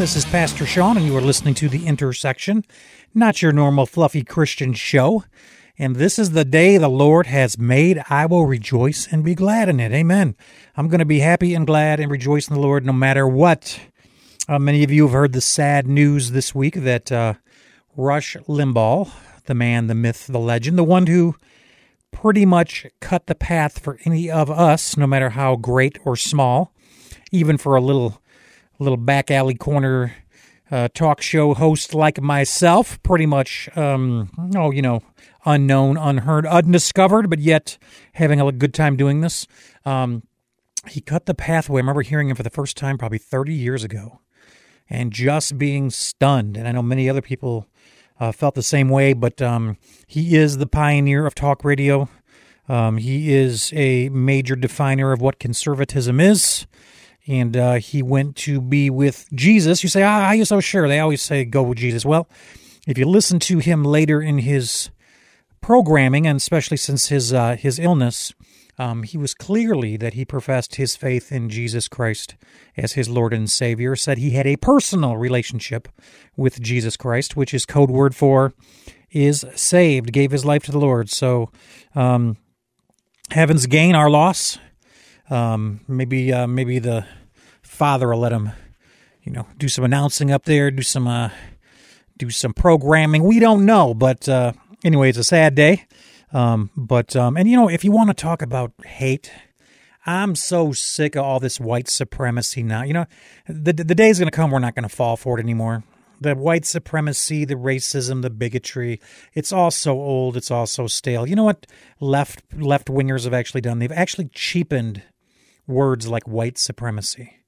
This is Pastor Sean, and you are listening to The Intersection, not your normal fluffy Christian show. And this is the day the Lord has made. I will rejoice and be glad in it. Amen. I'm going to be happy and glad and rejoice in the Lord no matter what. Uh, many of you have heard the sad news this week that uh, Rush Limbaugh, the man, the myth, the legend, the one who pretty much cut the path for any of us, no matter how great or small, even for a little little back alley corner uh, talk show host like myself, pretty much, um, oh, you know, unknown, unheard, undiscovered, but yet having a good time doing this. Um, he cut the pathway. I remember hearing him for the first time probably 30 years ago and just being stunned. And I know many other people uh, felt the same way, but um, he is the pioneer of talk radio. Um, he is a major definer of what conservatism is and uh, he went to be with Jesus. You say, ah, are you so sure? They always say go with Jesus. Well, if you listen to him later in his programming, and especially since his uh, his illness, um, he was clearly that he professed his faith in Jesus Christ as his Lord and Savior. Said he had a personal relationship with Jesus Christ, which is code word for is saved. Gave his life to the Lord. So, um, heaven's gain, our loss. Um, maybe uh, maybe the father will let him, you know, do some announcing up there, do some uh, do some programming. We don't know, but uh, anyway, it's a sad day. Um, but um, and you know, if you want to talk about hate, I'm so sick of all this white supremacy now. You know, the the day is going to come we're not going to fall for it anymore. The white supremacy, the racism, the bigotry, it's all so old, it's all so stale. You know what left left wingers have actually done? They've actually cheapened words like white supremacy.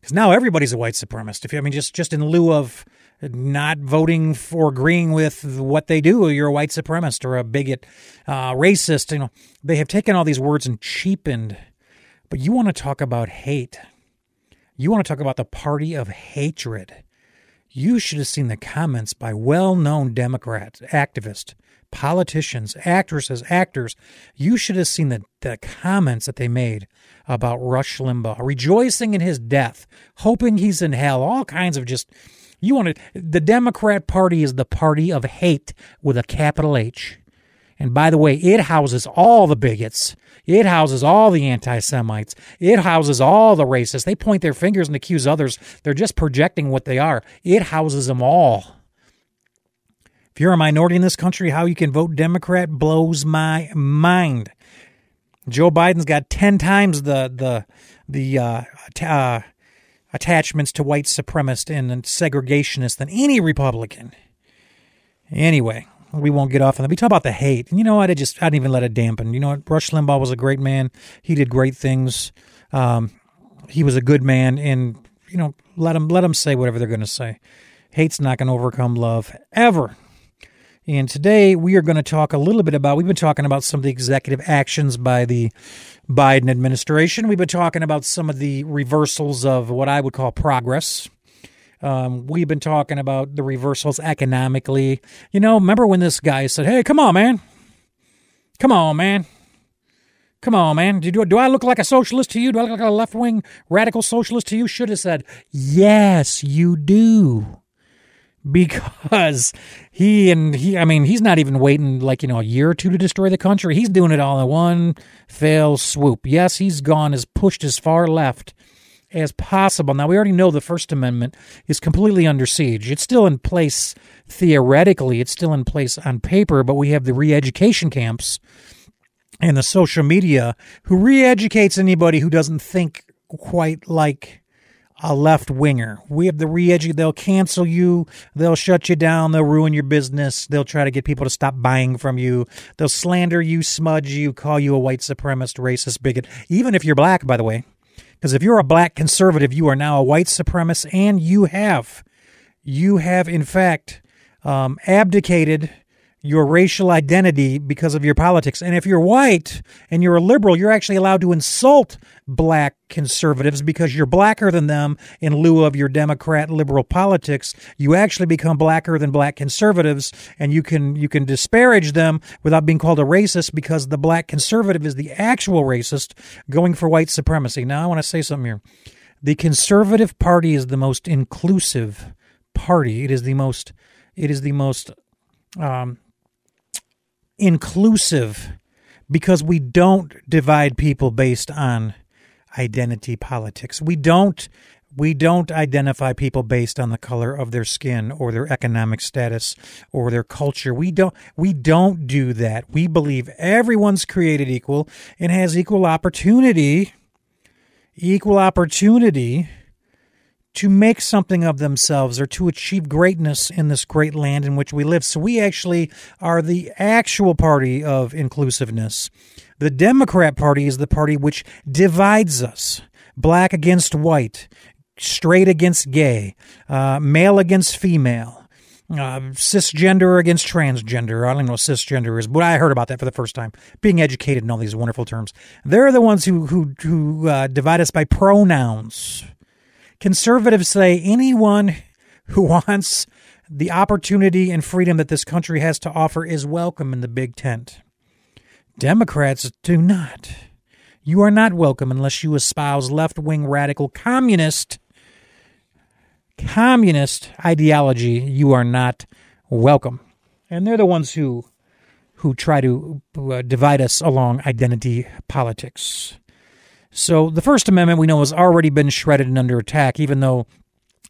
Because now everybody's a white supremacist. If you, I mean, just just in lieu of not voting for agreeing with what they do, you're a white supremacist or a bigot, uh, racist. You know, they have taken all these words and cheapened. But you want to talk about hate. You want to talk about the party of hatred. You should have seen the comments by well-known Democrat activists, politicians, actresses, actors. You should have seen the, the comments that they made about Rush Limbaugh, rejoicing in his death, hoping he's in hell, all kinds of just. You want to. The Democrat Party is the party of hate with a capital H. And by the way, it houses all the bigots. It houses all the anti Semites. It houses all the racists. They point their fingers and accuse others. They're just projecting what they are. It houses them all. If you're a minority in this country, how you can vote Democrat blows my mind. Joe Biden's got ten times the the the uh, uh, attachments to white supremacists and segregationists than any Republican. Anyway, we won't get off on that. We talk about the hate, and you know what? I just I didn't even let it dampen. You know what? Rush Limbaugh was a great man. He did great things. Um, he was a good man, and you know, let him let say whatever they're going to say. Hate's not going to overcome love ever. And today we are going to talk a little bit about, we've been talking about some of the executive actions by the Biden administration. We've been talking about some of the reversals of what I would call progress. Um, we've been talking about the reversals economically. You know, remember when this guy said, hey, come on, man. Come on, man. Come on, man. Do, do I look like a socialist to you? Do I look like a left wing radical socialist to you? Should have said, yes, you do because he and he I mean he's not even waiting like you know a year or two to destroy the country. He's doing it all in one fell swoop. Yes, he's gone as pushed as far left as possible. Now we already know the First Amendment is completely under siege. It's still in place theoretically, it's still in place on paper, but we have the re-education camps and the social media who re-educates anybody who doesn't think quite like a left winger. We have the re-edu. They'll cancel you. They'll shut you down. They'll ruin your business. They'll try to get people to stop buying from you. They'll slander you, smudge you, call you a white supremacist, racist, bigot. Even if you're black, by the way, because if you're a black conservative, you are now a white supremacist, and you have, you have in fact um, abdicated your racial identity because of your politics. And if you're white and you're a liberal, you're actually allowed to insult black conservatives because you're blacker than them in lieu of your Democrat liberal politics. You actually become blacker than black conservatives and you can you can disparage them without being called a racist because the black conservative is the actual racist going for white supremacy. Now I want to say something here. The Conservative Party is the most inclusive party. It is the most. It is the most um, inclusive because we don't divide people based on identity politics. We don't we don't identify people based on the color of their skin or their economic status or their culture. We don't we don't do that. We believe everyone's created equal and has equal opportunity equal opportunity to make something of themselves or to achieve greatness in this great land in which we live. So we actually are the actual party of inclusiveness. The Democrat Party is the party which divides us black against white, straight against gay, uh, male against female. Uh, cisgender against transgender. I don't even know what cisgender is, but I heard about that for the first time. Being educated in all these wonderful terms, they're the ones who who who uh, divide us by pronouns. Conservatives say anyone who wants the opportunity and freedom that this country has to offer is welcome in the big tent. Democrats do not. You are not welcome unless you espouse left wing radical communist communist ideology. You are not welcome. And they're the ones who who try to uh, divide us along identity politics. So the First Amendment we know has already been shredded and under attack, even though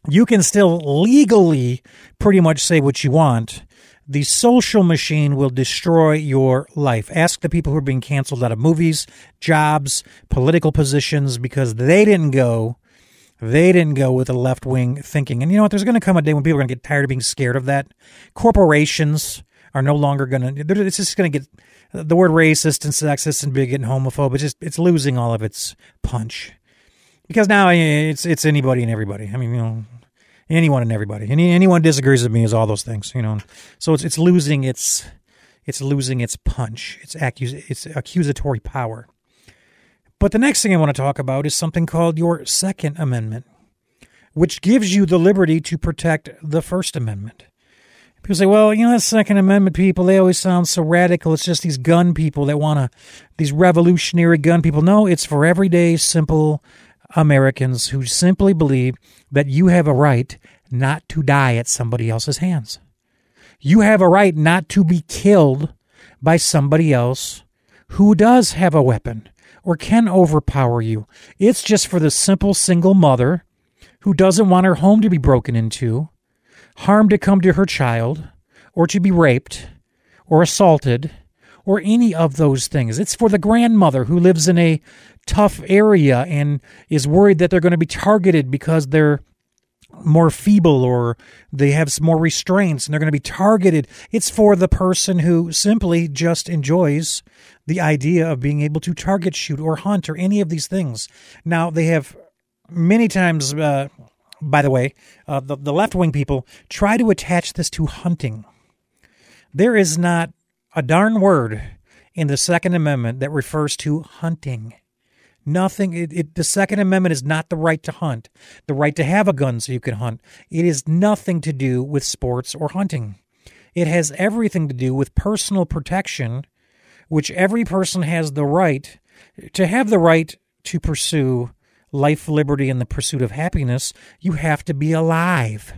you can still legally pretty much say what you want the social machine will destroy your life. Ask the people who are being canceled out of movies, jobs, political positions because they didn't go. They didn't go with the left wing thinking. And you know what? There's going to come a day when people are going to get tired of being scared of that. Corporations are no longer going to. It's just going to get the word racist and sexist and bigot and homophobe. It's just it's losing all of its punch because now eh, it's it's anybody and everybody. I mean, you know, anyone and everybody. Any anyone disagrees with me is all those things, you know. So it's it's losing its it's losing its punch, its accus its accusatory power. But the next thing I want to talk about is something called your Second Amendment, which gives you the liberty to protect the First Amendment. People say, well, you know, the Second Amendment people, they always sound so radical. It's just these gun people that want to, these revolutionary gun people. No, it's for everyday, simple Americans who simply believe that you have a right not to die at somebody else's hands. You have a right not to be killed by somebody else who does have a weapon or can overpower you. It's just for the simple single mother who doesn't want her home to be broken into, harm to come to her child, or to be raped or assaulted or any of those things. It's for the grandmother who lives in a tough area and is worried that they're going to be targeted because they're more feeble or they have more restraints and they're going to be targeted. It's for the person who simply just enjoys the idea of being able to target shoot or hunt or any of these things. Now, they have many times, uh, by the way, uh, the, the left wing people try to attach this to hunting. There is not a darn word in the Second Amendment that refers to hunting. Nothing. It, it, the Second Amendment is not the right to hunt, the right to have a gun so you can hunt. It is nothing to do with sports or hunting. It has everything to do with personal protection, which every person has the right to have the right to pursue life, liberty, and the pursuit of happiness. You have to be alive.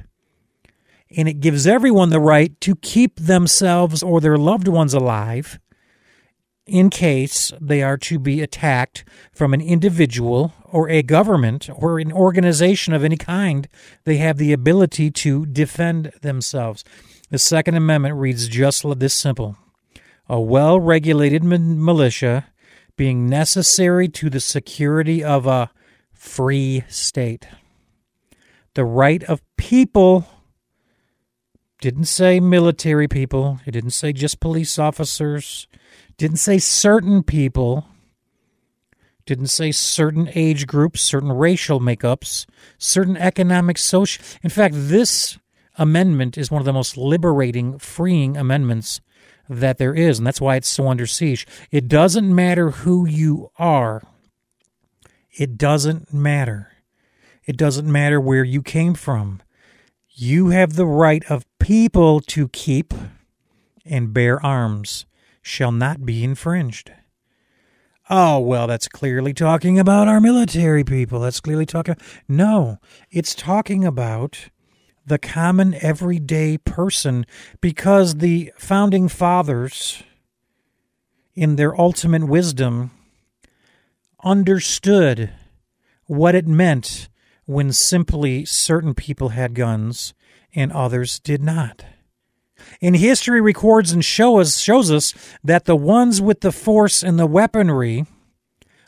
And it gives everyone the right to keep themselves or their loved ones alive in case they are to be attacked from an individual or a government or an organization of any kind, they have the ability to defend themselves. The Second Amendment reads just this simple A well regulated militia being necessary to the security of a free state. The right of people didn't say military people, it didn't say just police officers didn't say certain people. Didn't say certain age groups, certain racial makeups, certain economic, social. In fact, this amendment is one of the most liberating, freeing amendments that there is, and that's why it's so under siege. It doesn't matter who you are. It doesn't matter. It doesn't matter where you came from. You have the right of people to keep and bear arms shall not be infringed. Oh, well, that's clearly talking about our military people. That's clearly talking. No, it's talking about the common everyday person because the founding fathers, in their ultimate wisdom, understood what it meant when simply certain people had guns and others did not. And history records and show us, shows us that the ones with the force and the weaponry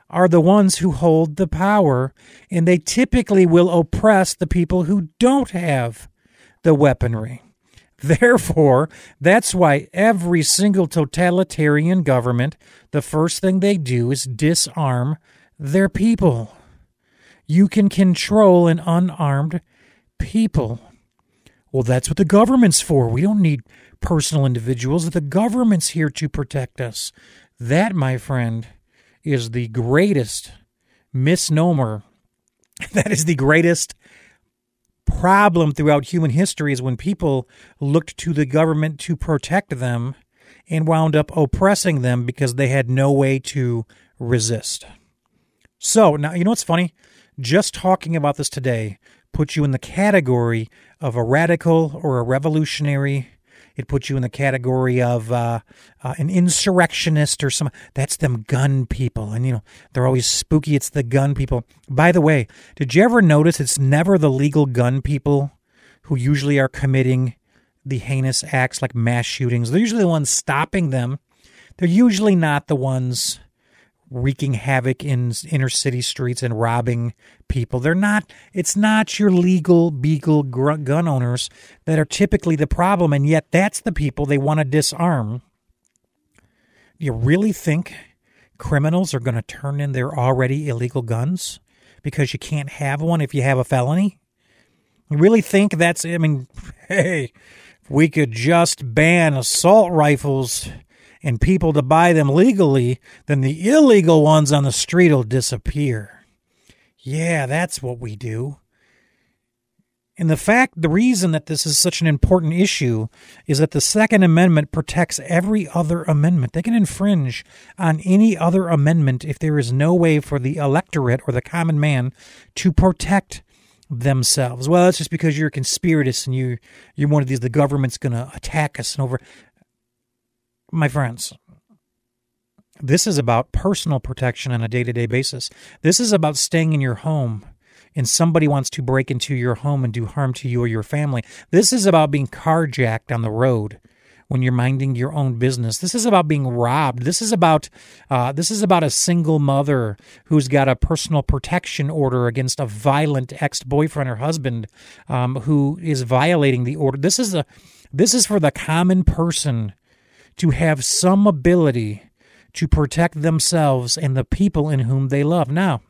are the ones who hold the power, and they typically will oppress the people who don't have the weaponry. Therefore, that's why every single totalitarian government, the first thing they do is disarm their people. You can control an unarmed people. Well, that's what the government's for. We don't need personal individuals. The government's here to protect us. That, my friend, is the greatest misnomer. That is the greatest problem throughout human history is when people looked to the government to protect them and wound up oppressing them because they had no way to resist. So, now, you know what's funny? Just talking about this today puts you in the category of a radical or a revolutionary. It puts you in the category of uh, uh, an insurrectionist or some. That's them gun people, and you know they're always spooky. It's the gun people. By the way, did you ever notice it's never the legal gun people who usually are committing the heinous acts like mass shootings? They're usually the ones stopping them. They're usually not the ones wreaking havoc in inner city streets and robbing people. They're not, it's not your legal beagle gun owners that are typically the problem, and yet that's the people they want to disarm. You really think criminals are going to turn in their already illegal guns because you can't have one if you have a felony? You really think that's, I mean, hey, if we could just ban assault rifles and people to buy them legally, then the illegal ones on the street will disappear. Yeah, that's what we do. And the fact, the reason that this is such an important issue is that the Second Amendment protects every other amendment. They can infringe on any other amendment if there is no way for the electorate or the common man to protect themselves. Well, that's just because you're a conspiratist and you you're one of these. The government's going to attack us and over my friends, this is about personal protection on a day to day basis. This is about staying in your home and somebody wants to break into your home and do harm to you or your family. This is about being carjacked on the road when you're minding your own business. This is about being robbed. This is about uh, this is about a single mother who's got a personal protection order against a violent ex boyfriend or husband um, who is violating the order. This is a this is for the common person to have some ability to protect themselves and the people in whom they love. Now,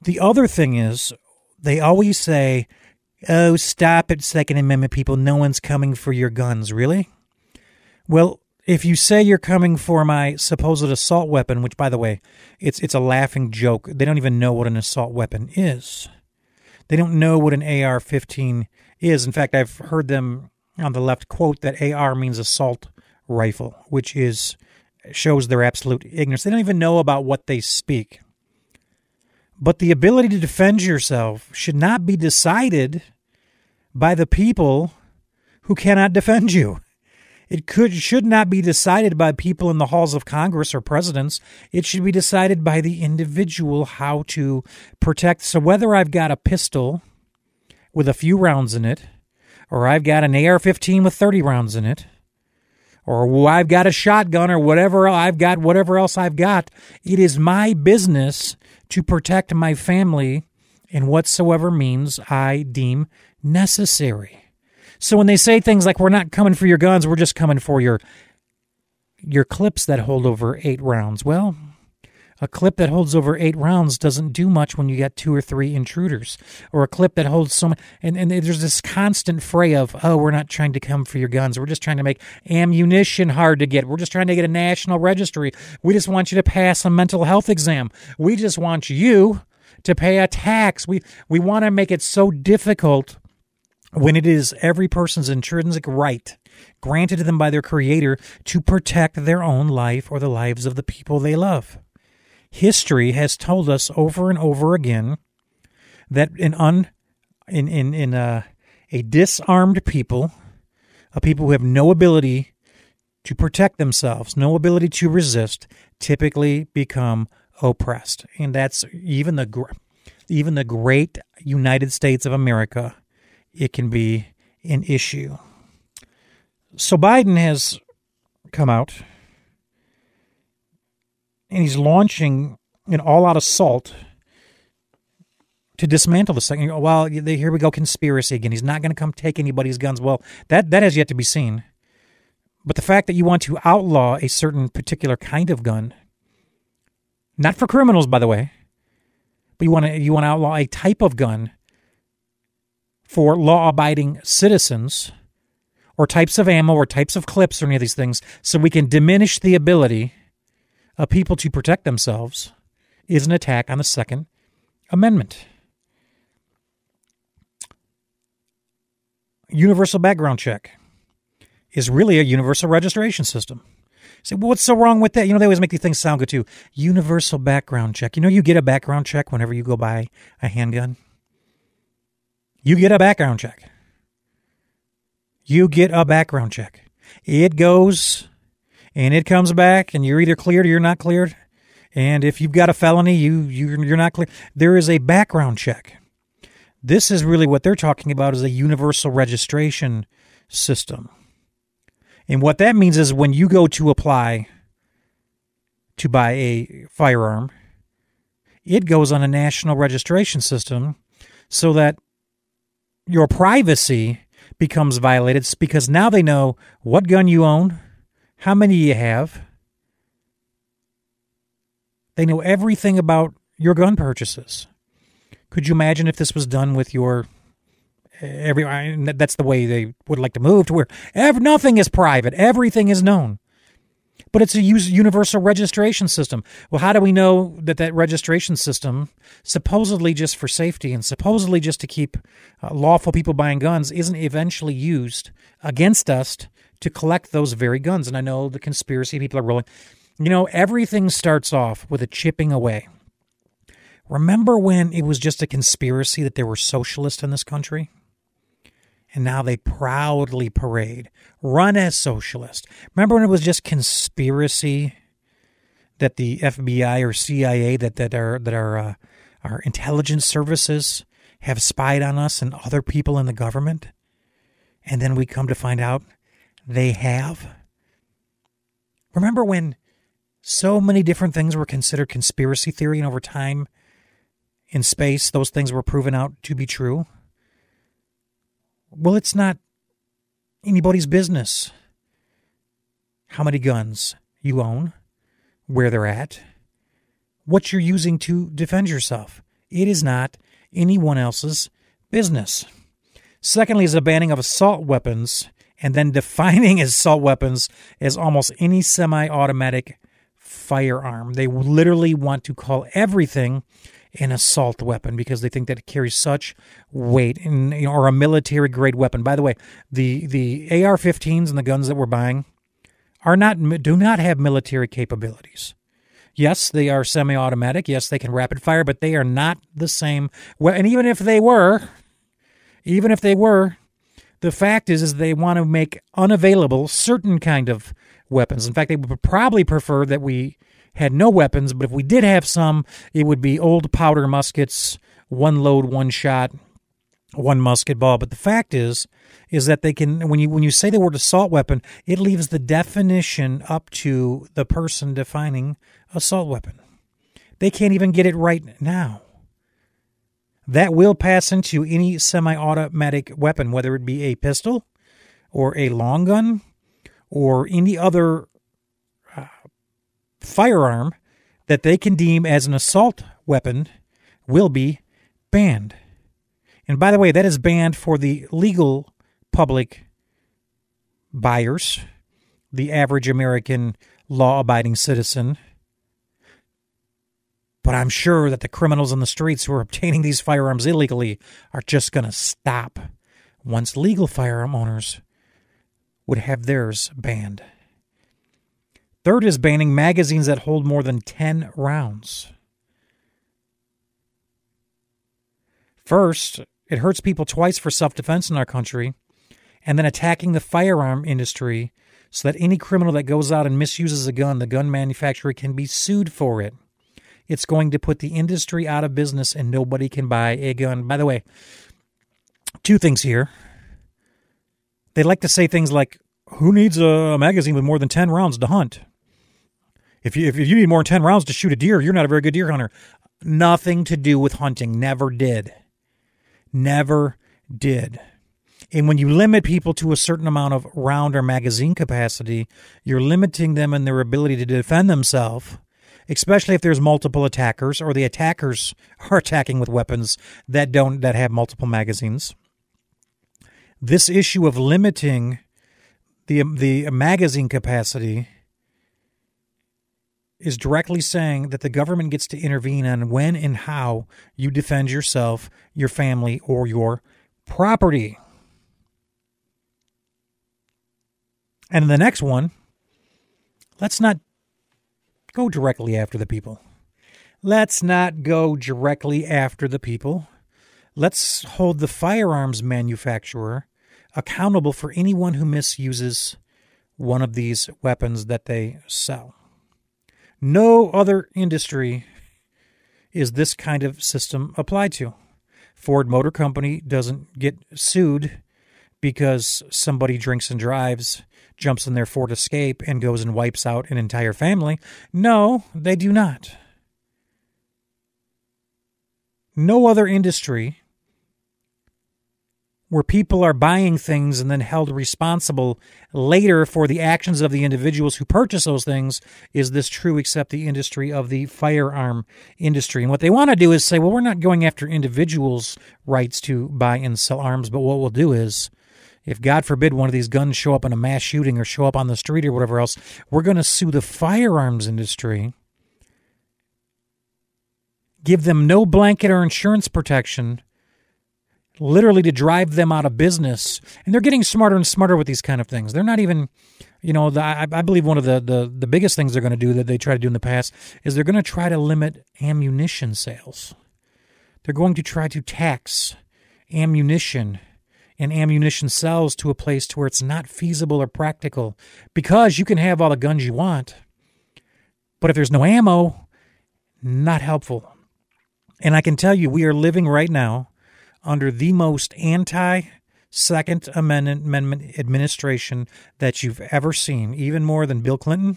the other thing is, they always say, Oh, stop it, Second Amendment people. No one's coming for your guns. Really? Well, if you say you're coming for my supposed assault weapon, which, by the way, it's, it's a laughing joke, they don't even know what an assault weapon is. They don't know what an AR 15 is. In fact, I've heard them on the left quote that AR means assault rifle, which is shows their absolute ignorance. They don't even know about what they speak. But the ability to defend yourself should not be decided by the people who cannot defend you. It could should not be decided by people in the halls of Congress or presidents. It should be decided by the individual how to protect. So whether I've got a pistol with a few rounds in it, or I've got an AR-15 with 30 rounds in it, or I've got a shotgun or whatever I've got, whatever else I've got. It is my business to protect my family in whatsoever means I deem necessary. So when they say things like we're not coming for your guns, we're just coming for your your clips that hold over 8 rounds. Well, a clip that holds over eight rounds doesn't do much when you get two or three intruders, or a clip that holds so much. And, and there's this constant fray of, oh, we're not trying to come for your guns. We're just trying to make ammunition hard to get. We're just trying to get a national registry. We just want you to pass a mental health exam. We just want you to pay a tax. We we want to make it so difficult when it is every person's intrinsic right granted to them by their creator to protect their own life or the lives of the people they love. History has told us over and over again that in un in in in a, a disarmed people, a people who have no ability to protect themselves, no ability to resist, typically become oppressed, and that's even the even the great United States of America. It can be an issue. So Biden has come out and he's launching an all-out assault to dismantle the second. Well, here we go, conspiracy again. He's not going to come take anybody's guns. Well, that that has yet to be seen. But the fact that you want to outlaw a certain particular kind of gun, not for criminals, by the way, but you want to you want to outlaw a type of gun for law-abiding citizens, or types of ammo, or types of clips, or any of these things, so we can diminish the ability of people to protect themselves, is an attack on the Second Amendment. Universal background check is really a universal registration system. say, well, what's so wrong with that? You know, they always make these things sound good too. Universal background check. You know, you get a background check whenever you go buy a handgun. You get a background check. You get a background check. It goes and it comes back, and you're either cleared or you're not cleared. And if you've got a felony, you, you you're not clear. There is a background check. This is really what they're talking about is a universal registration system. And what that means is when you go to apply to buy a firearm, it goes on a national registration system so that your privacy becomes violated because now they know what gun you own, how many you have. They know everything about your gun purchases. Could you imagine if this was done with your every? That's the way they would like to move to where every, nothing is private, everything is known. But it's a universal registration system. Well, how do we know that that registration system, supposedly just for safety and supposedly just to keep uh, lawful people buying guns, isn't eventually used against us to collect those very guns? And I know the conspiracy people are rolling. You know, everything starts off with a chipping away. Remember when it was just a conspiracy that there were socialists in this country? And now they proudly parade, run as socialist. Remember when it was just conspiracy that the FBI or CIA that that are that are uh, our intelligence services have spied on us and other people in the government? And then we come to find out they have. Remember when so many different things were considered conspiracy theory and over time in space, those things were proven out to be true. Well, it's not anybody's business how many guns you own, where they're at, what you're using to defend yourself. It is not anyone else's business. Secondly, is the banning of assault weapons and then defining assault weapons as almost any semi automatic firearm. They literally want to call everything an assault weapon because they think that it carries such weight in, you know, or a military grade weapon. By the way, the the AR-15s and the guns that we're buying are not do not have military capabilities. Yes, they are semi-automatic. Yes, they can rapid fire, but they are not the same. Well, and even if they were, even if they were, the fact is is they want to make unavailable certain kind of weapons. In fact, they would probably prefer that we had no weapons, but if we did have some, it would be old powder muskets, one load, one shot, one musket ball. But the fact is, is that they can when you when you say the word assault weapon, it leaves the definition up to the person defining assault weapon. They can't even get it right now. That will pass into any semi-automatic weapon, whether it be a pistol or a long gun or any other uh, firearm that they can deem as an assault weapon will be banned. And by the way, that is banned for the legal public buyers, the average American law abiding citizen. But I'm sure that the criminals on the streets who are obtaining these firearms illegally are just going to stop once legal firearm owners would have theirs banned. Third is banning magazines that hold more than 10 rounds. First, it hurts people twice for self defense in our country, and then attacking the firearm industry so that any criminal that goes out and misuses a gun, the gun manufacturer can be sued for it. It's going to put the industry out of business and nobody can buy a gun. By the way, two things here. They like to say things like, Who needs a magazine with more than 10 rounds to hunt? If you, if you need more than 10 rounds to shoot a deer, you're not a very good deer hunter. Nothing to do with hunting. Never did. Never did. And when you limit people to a certain amount of round or magazine capacity, you're limiting them in their ability to defend themselves, especially if there's multiple attackers or the attackers are attacking with weapons that don't that have multiple magazines. This issue of limiting the the magazine capacity is directly saying that the government gets to intervene on when and how you defend yourself, your family, or your property. And the next one, let's not go directly after the people. Let's not go directly after the people. Let's hold the firearms manufacturer accountable for anyone who misuses one of these weapons that they sell. No other industry is this kind of system applied to. Ford Motor Company doesn't get sued because somebody drinks and drives jumps in their Ford Escape and goes and wipes out an entire family. No, they do not. No other industry where people are buying things and then held responsible later for the actions of the individuals who purchase those things is this true except the industry of the firearm industry. And what they want to do is say, well, we're not going after individuals' rights to buy and sell arms, but what we'll do is if God forbid one of these guns show up in a mass shooting or show up on the street or whatever else, we're going to sue the firearms industry, give them no blanket or insurance protection, literally to drive them out of business. And they're getting smarter and smarter with these kind of things. They're not even, you know, the, I, I believe one of the, the, the biggest things they're going to do that they try to do in the past is they're going to try to limit ammunition sales. They're going to try to tax ammunition and ammunition sells to a place to where it's not feasible or practical. Because you can have all the guns you want but if there's no ammo not helpful. And i can tell you we are living right now under the most anti second amendment administration that you've ever seen even more than bill clinton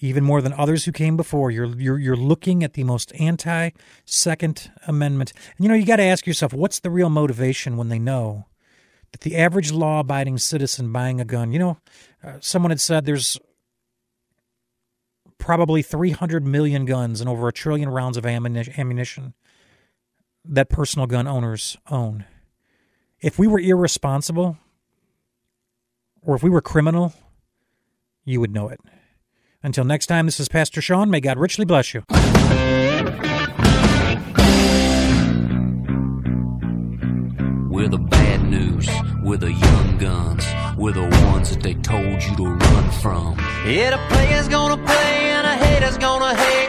even more than others who came before. You're you're you're looking at the most anti Second Amendment. And you know, you got to ask yourself, what's the real motivation when they know that the average law-abiding citizen buying a gun? You know, uh, someone had said there's probably 300 million guns and over a trillion rounds of ammunition that personal gun owners own. If we were irresponsible or if we were criminal, you would know it. Until next time, this is Pastor Sean. May God richly bless you. We're the bad news. We're the young guns. We're the ones that they told you to run from. Yeah, the player's gonna play and a hater's gonna hate.